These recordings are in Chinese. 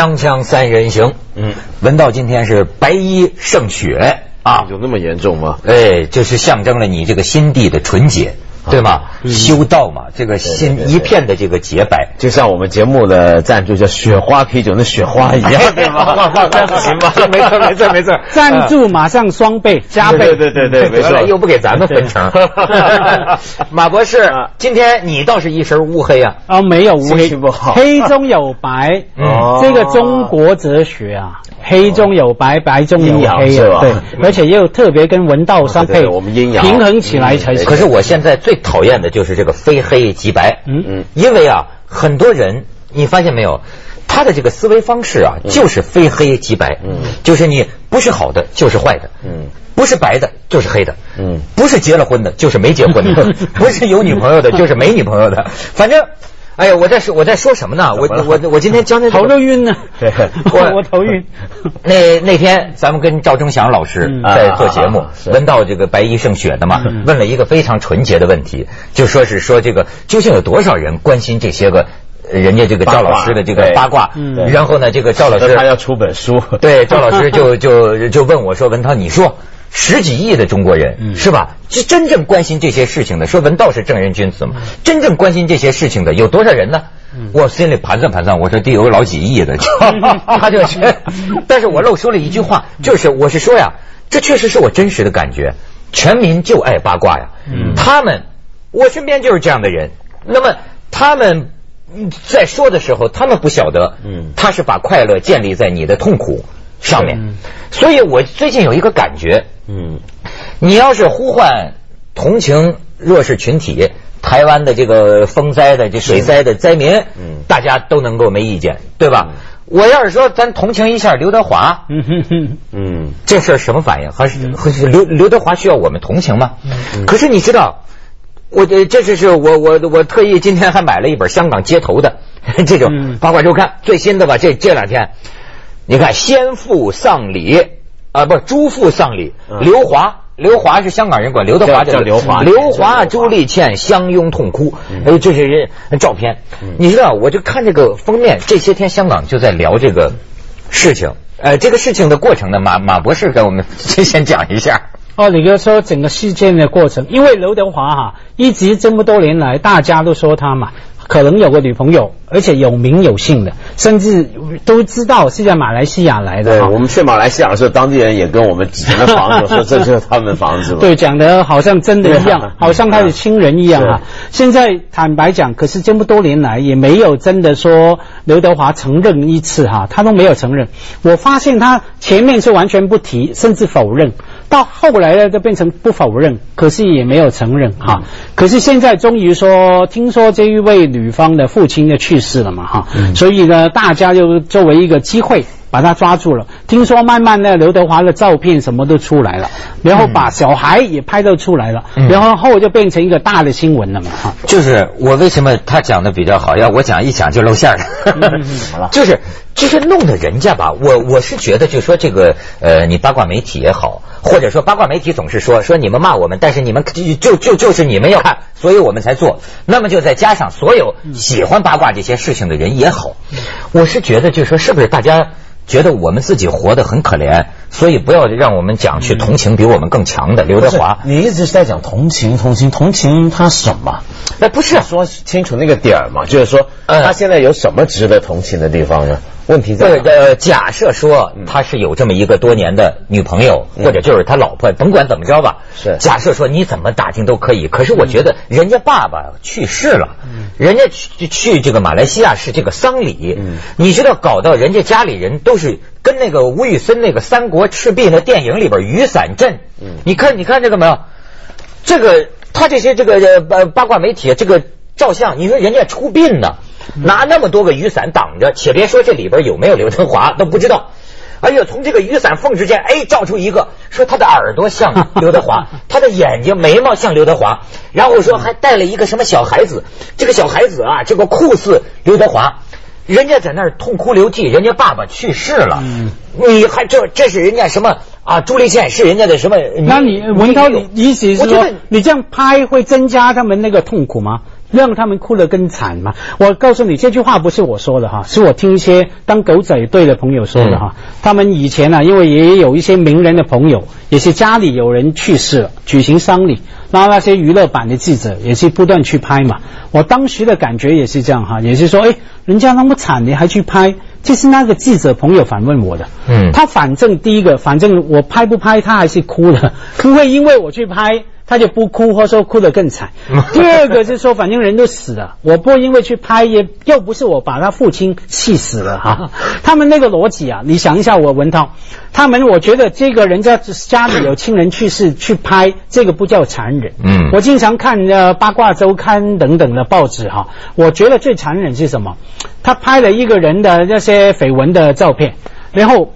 锵锵三人行，嗯，文道今天是白衣胜雪啊，有那么严重吗？哎，就是象征了你这个心地的纯洁。对吗？修道嘛，这个心一片的这个洁白，就像我们节目的赞助叫雪花啤酒，那雪花一样，对吗？这样行吗？没错，没错，没错。赞助马上双倍加倍，对对对对，没错，又不给咱们分成。马博士，今天你倒是一身乌黑啊？啊，没有乌黑，黑中有白。哦，这个中国哲学啊，黑中有白，白中有黑，对，而且又特别跟文道相配，我们阴阳平衡起来才行。可是我现在最。讨厌的就是这个非黑即白，嗯嗯，因为啊，很多人你发现没有，他的这个思维方式啊，就是非黑即白，嗯，就是你不是好的就是坏的，嗯，不是白的就是黑的，嗯，不是结了婚的就是没结婚的，不是有女朋友的就是没女朋友的，反正。哎呀，我在说我在说什么呢？我我我今天将近头都晕呢。对，我我头晕。那那天咱们跟赵忠祥老师在做节目，问到这个白衣胜雪的嘛，问了一个非常纯洁的问题，就说是说这个究竟有多少人关心这些个人家这个赵老师的这个八卦？然后呢，这个赵老师他要出本书。对，赵老师就就就问我说：“文涛，你说。”十几亿的中国人是吧？是真正关心这些事情的。说文道是正人君子嘛？真正关心这些事情的有多少人呢？我心里盘算盘算，我说得有老几亿的。他就是，但是我漏说了一句话，就是我是说呀，这确实是我真实的感觉。全民就爱八卦呀。他们，我身边就是这样的人。那么他们在说的时候，他们不晓得，他是把快乐建立在你的痛苦。上面，所以我最近有一个感觉，嗯，你要是呼唤同情弱势群体，台湾的这个风灾的这水灾的灾民，嗯，大家都能够没意见，对吧？我要是说咱同情一下刘德华，嗯。哼哼，嗯，这事儿什么反应？还是刘刘德华需要我们同情吗？可是你知道，我这这是是我我我特意今天还买了一本香港街头的 这种八卦周刊最新的吧，这这两天。你看，先父丧礼啊，不，朱父丧礼。刘华，刘华是香港人，管刘德华叫刘华。刘华、朱丽倩相拥痛哭。哎，这是人照片。你知道，我就看这个封面，这些天香港就在聊这个事情。呃，这个事情的过程呢，马马博士给我们先先讲一下。哦，你就说整个事件的过程，因为刘德华哈，一直这么多年来，大家都说他嘛。可能有个女朋友，而且有名有姓的，甚至都知道是在马来西亚来的。对，我们去马来西亚的时候，当地人也跟我们指着房子 说这就是他们房子。对，讲的好像真的一样，好像他的亲人一样啊。现在坦白讲，可是这么多年来也没有真的说刘德华承认一次哈，他都没有承认。我发现他前面是完全不提，甚至否认。到后来呢，就变成不否认，可是也没有承认哈。可是现在终于说，听说这一位女方的父亲的去世了嘛哈，所以呢，大家就作为一个机会。把他抓住了。听说慢慢的刘德华的照片什么都出来了，然后把小孩也拍到出来了，然后后就变成一个大的新闻了嘛。哈，就是我为什么他讲的比较好，要我讲一讲就露馅了。好了，就是就是弄得人家吧，我我是觉得就说这个呃，你八卦媒体也好，或者说八卦媒体总是说说你们骂我们，但是你们就就就是你们要看，所以我们才做。那么就再加上所有喜欢八卦这些事情的人也好，我是觉得就说是不是大家。觉得我们自己活得很可怜，所以不要让我们讲去同情比我们更强的刘德华。你一直是在讲同情，同情，同情他什么？那不是说清楚那个点儿嘛？就是说，他现在有什么值得同情的地方呢？问题在呃，假设说他是有这么一个多年的女朋友，或者就是他老婆，甭管怎么着吧。是假设说你怎么打听都可以，可是我觉得人家爸爸去世了，人家去去这个马来西亚是这个丧礼，嗯你知道搞到人家家里人都是跟那个吴宇森那个《三国赤壁》那电影里边雨伞阵，你看你看这个没有？这个他这些这个呃八卦媒体这个照相，你说人家出殡呢？拿那么多个雨伞挡着，且别说这里边有没有刘德华都不知道。哎呦，从这个雨伞缝之间，哎，照出一个，说他的耳朵像刘德华，他的眼睛眉毛像刘德华，然后说还带了一个什么小孩子，这个小孩子啊，这个酷似刘德华。人家在那儿痛哭流涕，人家爸爸去世了，你还这这是人家什么啊？朱丽倩是人家的什么？那你文涛，你意思是说你这样拍会增加他们那个痛苦吗？让他们哭得更惨嘛。我告诉你，这句话不是我说的哈，是我听一些当狗仔队的朋友说的哈。他们以前呢，因为也有一些名人的朋友，也是家里有人去世了，举行丧礼，然后那些娱乐版的记者也是不断去拍嘛。我当时的感觉也是这样哈，也是说，哎，人家那么惨，你还去拍？这是那个记者朋友反问我的。嗯，他反正第一个，反正我拍不拍，他还是哭了，不会因为我去拍。他就不哭，或者说哭得更惨。第二个是说，反正人都死了，我不因为去拍，也又不是我把他父亲气死了哈。他们那个逻辑啊，你想一下，我文涛，他们我觉得这个人家家里有亲人去世 去拍，这个不叫残忍。嗯，我经常看呃八卦周刊等等的报纸哈，我觉得最残忍是什么？他拍了一个人的那些绯闻的照片，然后。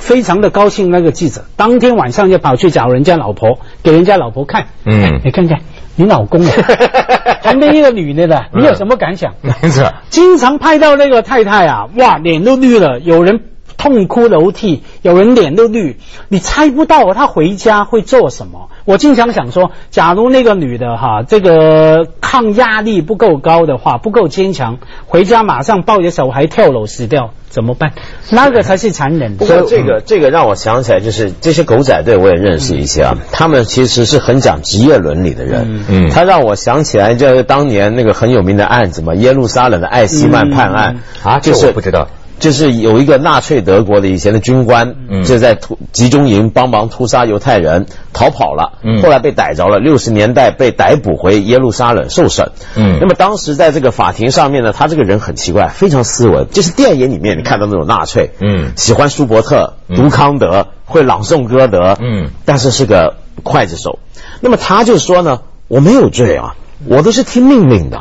非常的高兴，那个记者当天晚上就跑去找人家老婆，给人家老婆看。嗯，你看看你老公啊，旁边一个女的的，你有什么感想？没错，经常拍到那个太太啊，哇，脸都绿了，有人。痛哭流涕，有人脸都绿，你猜不到他回家会做什么。我经常想说，假如那个女的哈，这个抗压力不够高的话，不够坚强，回家马上抱着小孩跳楼死掉，怎么办？那个才是残忍。不过这个这个让我想起来，就是这些狗仔队我也认识一些啊，他们其实是很讲职业伦理的人。嗯，他让我想起来，就是当年那个很有名的案子嘛，耶路撒冷的艾希曼判案啊，就是不知道。就是有一个纳粹德国的以前的军官，就在屠集中营帮忙屠杀犹太人，逃跑了，后来被逮着了，六十年代被逮捕回耶路撒冷受审。嗯，那么当时在这个法庭上面呢，他这个人很奇怪，非常斯文，就是电影里面你看到那种纳粹，嗯，喜欢舒伯特、读康德，会朗诵歌德，嗯，但是是个刽子手。那么他就说呢，我没有罪啊，我都是听命令的。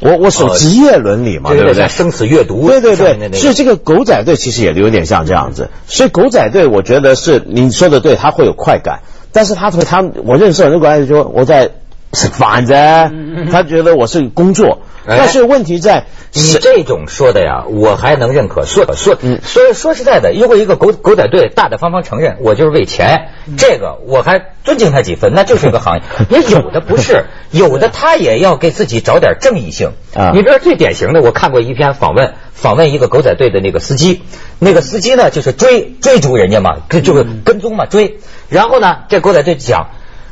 我我守职业伦理嘛，对不对？生死阅读，对对对。所以这个狗仔队其实也有点像这样子。所以狗仔队，我觉得是你说的对，他会有快感。但是他他我认识很多狗仔队说我在 反着，他觉得我是工作。但是问题在你这种说的呀，我还能认可。说说，所以说实在的，如果一个狗狗仔队大大方方承认我就是为钱，这个我还尊敬他几分，那就是一个行业。也有的不是，有的他也要给自己找点正义性啊。你比如最典型的，我看过一篇访问，访问一个狗仔队的那个司机，那个司机呢就是追追逐人家嘛，就是跟踪嘛追。然后呢，这狗仔队讲。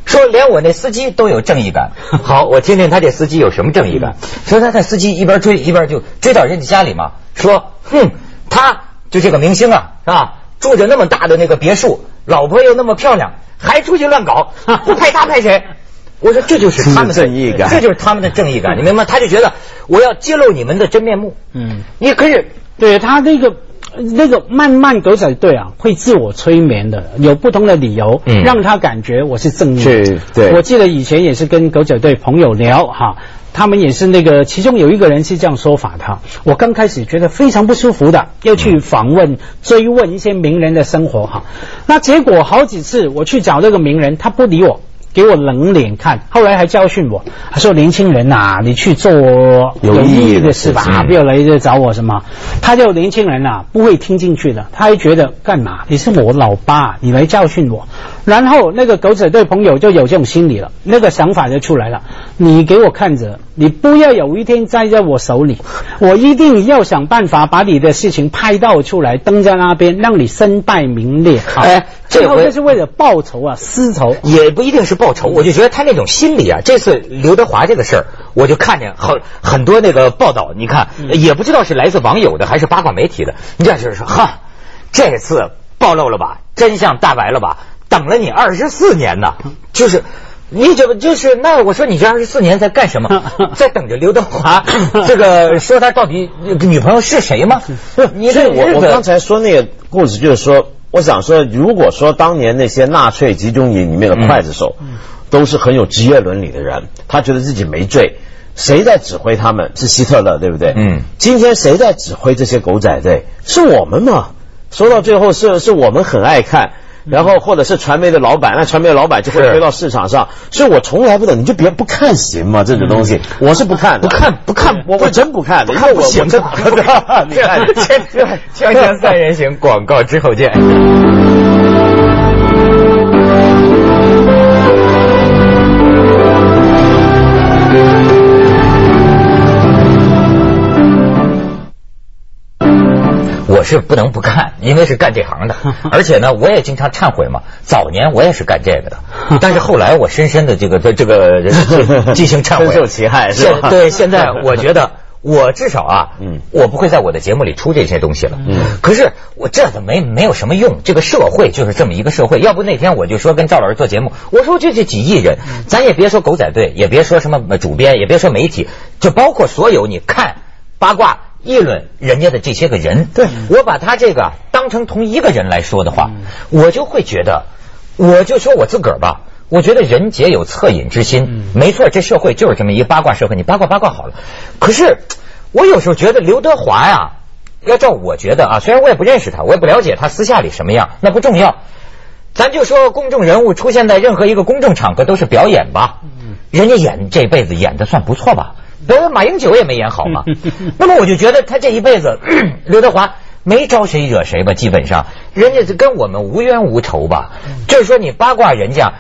说连我那司机都有正义感。好，我听听他这司机有什么正义感。说他那司机一边追一边就追到人家家里嘛。说，哼，他就这个明星啊，是吧？住着那么大的那个别墅，老婆又那么漂亮，还出去乱搞，不拍他拍谁？我说这就是他们的正义感，这就是他们的正义感，你明白吗？他就觉得我要揭露你们的真面目。嗯，你可以对他那个。那个慢慢狗仔队啊，会自我催眠的，有不同的理由，让他感觉我是正义。对，我记得以前也是跟狗仔队朋友聊哈，他们也是那个，其中有一个人是这样说法的。我刚开始觉得非常不舒服的，要去访问追问一些名人的生活哈，那结果好几次我去找那个名人，他不理我。给我冷脸看，后来还教训我，他说：“年轻人呐，你去做有意义的事吧，不要来这找我什么。”他就年轻人呐，不会听进去的，他还觉得干嘛？你是我老爸，你来教训我。然后那个狗仔队朋友就有这种心理了，那个想法就出来了。你给我看着，你不要有一天栽在我手里，我一定要想办法把你的事情拍到出来，登在那边，让你身败名裂。哎，最后这是为了报仇啊，私仇也不一定是报仇。我就觉得他那种心理啊，这次刘德华这个事儿，我就看见很很多那个报道，你看也不知道是来自网友的还是八卦媒体的，你这就是说，哈，这次暴露了吧，真相大白了吧。等了你二十四年呢，就是你怎么就是那我说你这二十四年在干什么？在等着刘德华 这个说他到底女朋友是谁吗？你这我我刚才说那个故事就是说，我想说，如果说当年那些纳粹集中营里面的刽子手都是很有职业伦理的人，他觉得自己没罪，谁在指挥他们？是希特勒对不对？嗯。今天谁在指挥这些狗仔队？是我们嘛？说到最后是是我们很爱看。然后或者是传媒的老板，那传媒的老板就会推到市场上，所以我从来不懂，你就别不看行吗？这种东西我是不看的，不看不看，我我真不看，不看不行的。你看，锵锵三人行，广告之后见。是不能不看，因为是干这行的，而且呢，我也经常忏悔嘛。早年我也是干这个的，但是后来我深深的这个这个进行忏悔，深受其害是吧？对，现在我觉得。我至少啊，嗯，我不会在我的节目里出这些东西了。嗯，可是我这都没没有什么用。这个社会就是这么一个社会。要不那天我就说跟赵老师做节目，我说就这几亿人，咱也别说狗仔队，也别说什么主编，也别说媒体，就包括所有你看八卦议论人家的这些个人，对我把他这个当成同一个人来说的话，我就会觉得，我就说我自个儿吧。我觉得人皆有恻隐之心，没错，这社会就是这么一个八卦社会，你八卦八卦好了。可是我有时候觉得刘德华呀，要照我觉得啊，虽然我也不认识他，我也不了解他私下里什么样，那不重要。咱就说公众人物出现在任何一个公众场合都是表演吧，人家演这辈子演的算不错吧？那马英九也没演好嘛。那么我就觉得他这一辈子，刘德华。没招谁惹谁吧？基本上，人家是跟我们无冤无仇吧？就是说你八卦人家。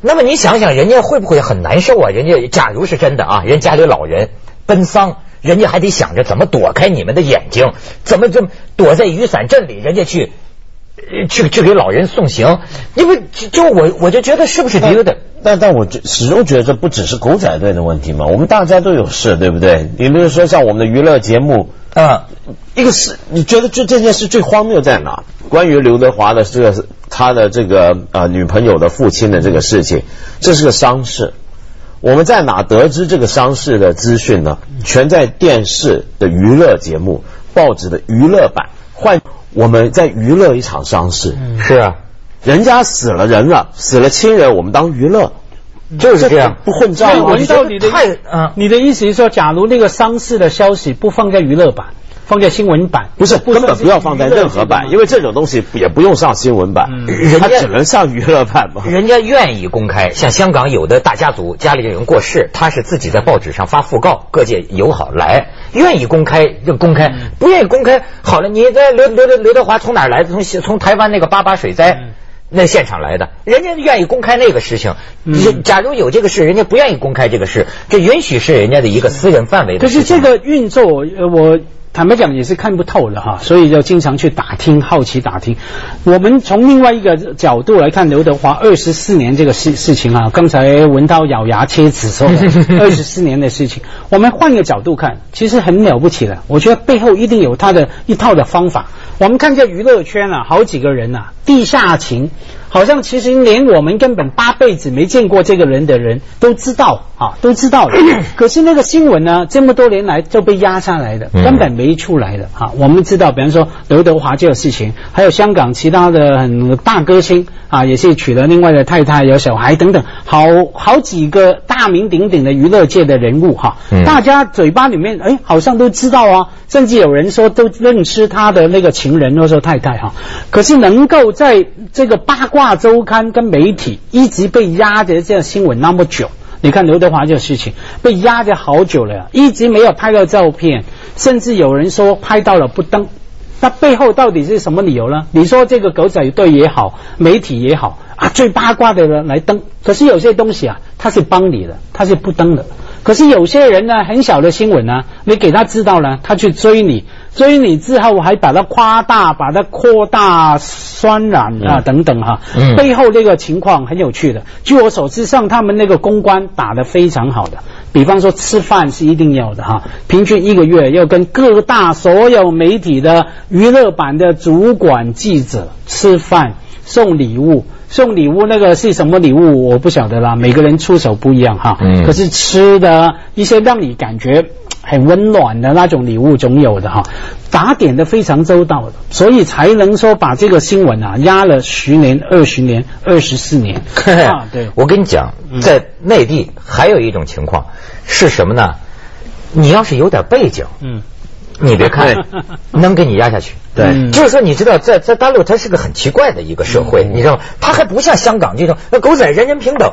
那么你想想，人家会不会很难受啊？人家假如是真的啊，人家里老人奔丧，人家还得想着怎么躲开你们的眼睛，怎么就躲在雨伞阵里，人家去去去给老人送行。因为就我我就觉得是不是有点？但但我始终觉得这不只是狗仔队的问题嘛，我们大家都有事，对不对？你比如说像我们的娱乐节目啊，一个是你觉得这这件事最荒谬在哪？关于刘德华的这个他的这个呃女朋友的父亲的这个事情，这是个丧事。我们在哪得知这个伤事的资讯呢？全在电视的娱乐节目、报纸的娱乐版。换我们在娱乐一场丧事，是啊，人家死了人了，死了亲人，我们当娱乐，就是这样不混账。文道，你的你的意思是说，假如那个丧事的消息不放在娱乐版？放在新闻版不是根本不要放在任何版，因为这种东西也不用上新闻版，人家只能上娱乐版嘛。人家愿意公开，像香港有的大家族家里有人过世，他是自己在报纸上发讣告，各界友好来，愿意公开就公开，不愿意公开好了。你在刘刘刘刘德华从哪来的？从从台湾那个八八水灾那现场来的，人家愿意公开那个事情。假如有这个事，人家不愿意公开这个事，这允许是人家的一个私人范围的。可是这个运作，我。坦白讲也是看不透的哈，所以就经常去打听，好奇打听。我们从另外一个角度来看刘德华二十四年这个事事情啊，刚才文涛咬牙切齿说 二十四年的事情，我们换个角度看，其实很了不起的。我觉得背后一定有他的一套的方法。我们看这娱乐圈啊，好几个人啊，地下情。好像其实连我们根本八辈子没见过这个人的人都知道啊，都知道了。可是那个新闻呢，这么多年来就被压下来的，根本没出来的啊。我们知道，比方说刘德华这个事情，还有香港其他的很大歌星啊，也是娶了另外的太太，有小孩等等，好好几个大名鼎鼎的娱乐界的人物哈。大家嘴巴里面哎，好像都知道啊，甚至有人说都认识他的那个情人或者说太太哈。可是能够在这个八卦。大周刊跟媒体一直被压着，这样新闻那么久，你看刘德华这个事情被压着好久了呀，一直没有拍到照片，甚至有人说拍到了不登，那背后到底是什么理由呢？你说这个狗仔队也好，媒体也好啊，最八卦的人来登，可是有些东西啊，他是帮你的，他是不登的。可是有些人呢，很小的新闻呢，你给他知道了，他去追你，追你之后还把它夸大，把它扩大、渲染啊等等哈，背后那个情况很有趣的。据我所知，像他们那个公关打得非常好的，比方说吃饭是一定要的哈，平均一个月要跟各大所有媒体的娱乐版的主管记者吃饭，送礼物。送礼物那个是什么礼物？我不晓得啦，每个人出手不一样哈。嗯。可是吃的一些让你感觉很温暖的那种礼物总有的哈，打点的非常周到的，所以才能说把这个新闻啊压了十年、二十年、二十四年。啊，对。我跟你讲，在内地还有一种情况是什么呢？你要是有点背景，嗯。你别看，能给你压下去。对，就是说，你知道，在在大陆，它是个很奇怪的一个社会，你知道吗？它还不像香港这种，那狗仔人人平等。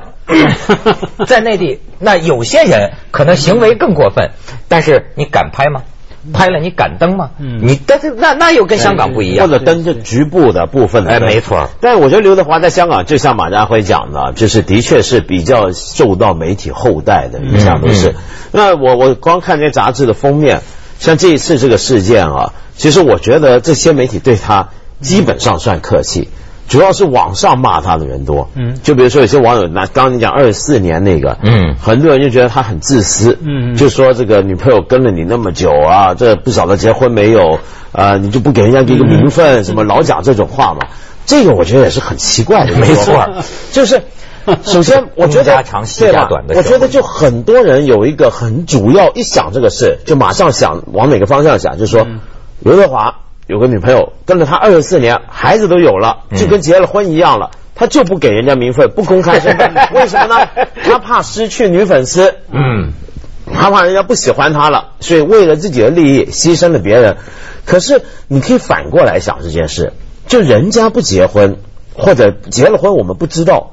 在内地，那有些人可能行为更过分，但是你敢拍吗？拍了你敢登吗？嗯，你但是那那又跟香港不一样，或者登这局部的部分。哎，没错。但我觉得刘德华在香港，就像马家辉讲的，就是的确是比较受到媒体厚待的，一向都是。那我我光看这杂志的封面。像这一次这个事件啊，其实我觉得这些媒体对他基本上算客气。主要是网上骂他的人多，嗯，就比如说有些网友那刚刚你讲二十四年那个，嗯，很多人就觉得他很自私，嗯，就说这个女朋友跟了你那么久啊，这不晓得结婚没有，啊，你就不给人家一个名分，什么老讲这种话嘛，这个我觉得也是很奇怪的，没错，就是 首先我觉得长西家短的，我觉得就很多人有一个很主要一想这个事，就马上想往哪个方向想，就是说刘德华。有个女朋友跟了他二十四年，孩子都有了，就跟结了婚一样了。他就不给人家名分，不公开身份，为什么呢？他怕失去女粉丝，嗯，他怕人家不喜欢他了，所以为了自己的利益牺牲了别人。可是你可以反过来想这件事，就人家不结婚或者结了婚，我们不知道。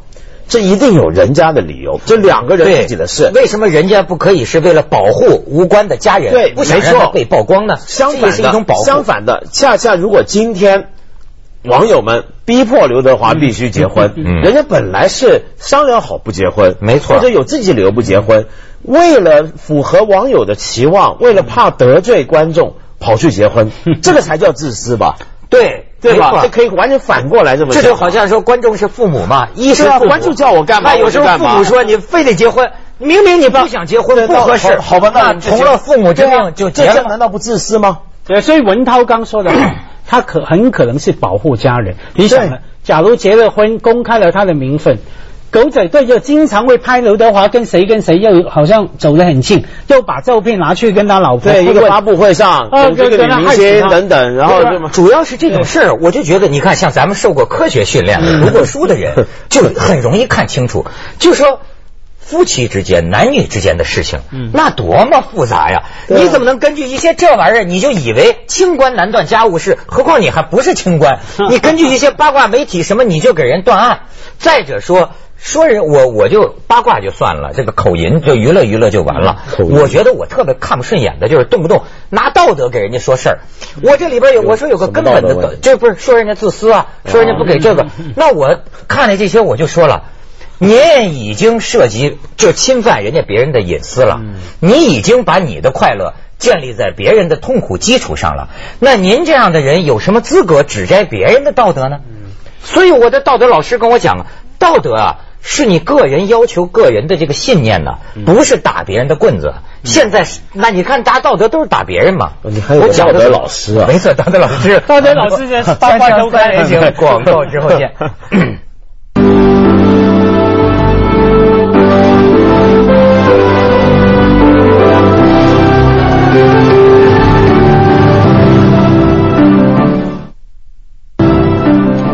这一定有人家的理由，这两个人自己的事。为什么人家不可以是为了保护无关的家人？对，不想让他被曝光呢？相反是一种保护。相反的，恰恰如果今天网友们逼迫刘德华必须结婚，人家本来是商量好不结婚，没错，或者有自己理由不结婚，为了符合网友的期望，为了怕得罪观众，跑去结婚，这个才叫自私吧？对。对吧？这可以完全反过来这么。这就好像说观众是父母嘛，一是观众叫我干嘛？有时候父母说你非得结婚，明明你不想结婚不合适，好吧？那从了父母之命就结了，难道不自私吗？对，所以文涛刚说的，他可很可能是保护家人。你想，假如结了婚，公开了他的名分。狗仔队就经常会拍刘德华跟谁跟谁又好像走得很近，又把照片拿去跟他老婆对一个发布会上，啊，这个女明星等等，然后主要是这种事儿，我就觉得你看，像咱们受过科学训练的、读过书的人，就很容易看清楚。就说夫妻之间、男女之间的事情，那多么复杂呀！你怎么能根据一些这玩意儿，你就以为清官难断家务事？何况你还不是清官，你根据一些八卦媒体什么，你就给人断案？再者说。说人我我就八卦就算了，这个口淫就娱乐娱乐就完了。我觉得我特别看不顺眼的就是动不动拿道德给人家说事儿。我这里边有我说有个根本的，这不是说人家自私啊，说人家不给这个。那我看了这些我就说了，您已经涉及就侵犯人家别人的隐私了，你已经把你的快乐建立在别人的痛苦基础上了。那您这样的人有什么资格指摘别人的道德呢？所以我的道德老师跟我讲，道德啊。是你个人要求个人的这个信念呢，不是打别人的棍子。现在是那你看，大家道德都是打别人嘛。你还有道德老师啊？没错，道德老师，道德老师在八卦周刊也行。广告之后见。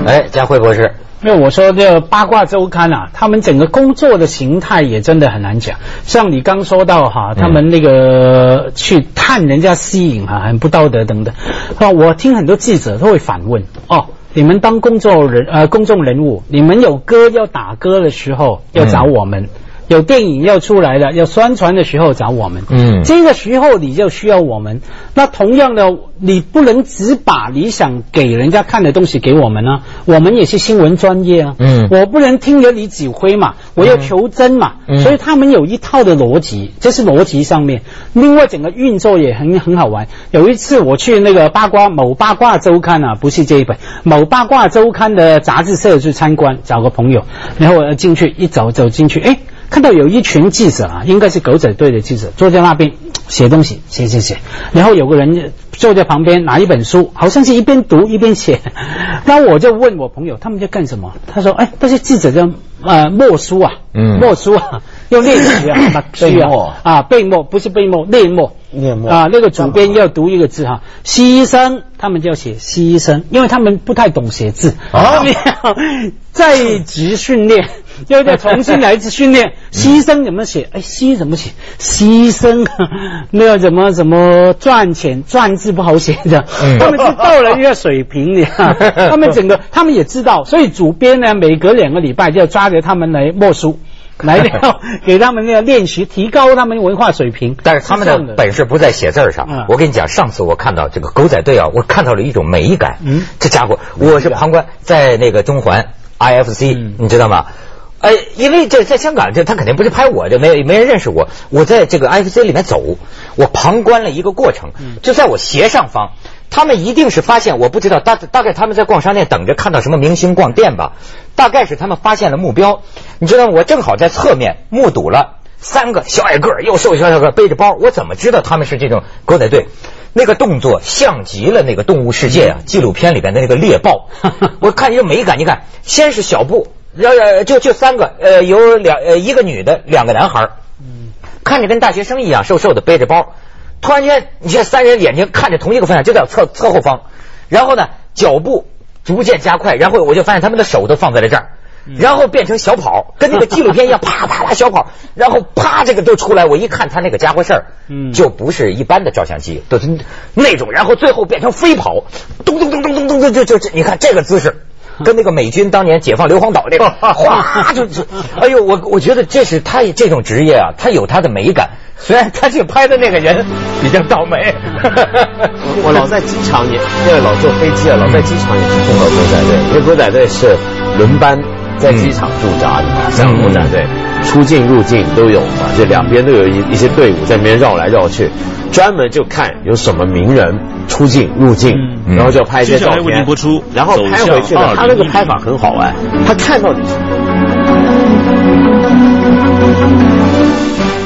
哎，佳慧博士。因为我说这八卦周刊啊，他们整个工作的形态也真的很难讲。像你刚说到哈，他们那个去探人家私隐哈，很不道德等等。啊，我听很多记者都会反问哦，你们当工作人呃公众人物，你们有歌要打歌的时候要找我们。有电影要出来了，要宣传的时候找我们。嗯，这个时候你就需要我们。那同样的，你不能只把你想给人家看的东西给我们呢？我们也是新闻专业啊。嗯，我不能听着你指挥嘛，我要求真嘛。嗯，所以他们有一套的逻辑，这是逻辑上面。另外，整个运作也很很好玩。有一次我去那个八卦某八卦周刊啊，不是这一本某八卦周刊的杂志社去参观，找个朋友，然后我进去一走走进去，哎。看到有一群记者啊，应该是狗仔队的记者，坐在那边 写东西，写写写。然后有个人坐在旁边拿一本书，好像是一边读一边写。然后我就问我朋友，他们在干什么？他说：“哎，那些记者在呃默书啊，默书啊，要练习啊，背默啊，背默不是背默，练默，练默啊。那个主编要读一个字哈，牺牲，他们就要写牺牲，因为他们不太懂写字啊，在职训练。”要再重新来一次训练，牺牲怎么写？哎，牺怎么写？牺牲 那个怎么怎么赚钱？赚字不好写的，他们是到了一个水平的，他们整个他们也知道，所以主编呢，每隔两个礼拜就要抓着他们来默书，来要给他们那个练习，提高他们文化水平。但是他们的本事不在写字上。我跟你讲，上次我看到这个狗仔队啊，我看到了一种美感。嗯，这家伙，我是旁观，在那个中环 IFC，你知道吗？呃，因为这在香港，这他肯定不是拍我，这没没人认识我。我在这个 IFC 里面走，我旁观了一个过程，就在我斜上方，他们一定是发现，我不知道大大概他们在逛商店等着看到什么明星逛店吧，大概是他们发现了目标。你知道，我正好在侧面目睹了三个小矮个又瘦小小个背着包，我怎么知道他们是这种狗仔队？那个动作像极了那个《动物世界》啊，纪录片里边的那个猎豹。我看一个美感，你看，先是小步。呃，就就三个，呃，有两呃一个女的，两个男孩嗯，看着跟大学生一样，瘦瘦的，背着包。突然间，你这三人眼睛看着同一个方向，就在侧侧后方。然后呢，脚步逐渐加快，然后我就发现他们的手都放在了这儿，然后变成小跑，跟那个纪录片一样，啪啪啪小跑，然后啪这个都出来。我一看他那个家伙事儿，嗯，就不是一般的照相机，都是那种，然后最后变成飞跑，咚咚咚咚咚咚咚，就就这，你看这个姿势。跟那个美军当年解放硫磺岛那个，哗就就，哎呦，我我觉得这是他这种职业啊，他有他的美感。虽然他去拍的那个人比较倒霉。我老在机场也，因为老坐飞机啊，老在机场也是碰到狗仔队，因为狗仔队是轮班在机场驻扎的嘛，像狗仔队出境入境都有嘛，就两边都有一一些队伍在那边绕来绕去。专门就看有什么名人出境入境，然后就拍一些照片，然后拍回去的。他那个拍法很好哎，他看到你什么。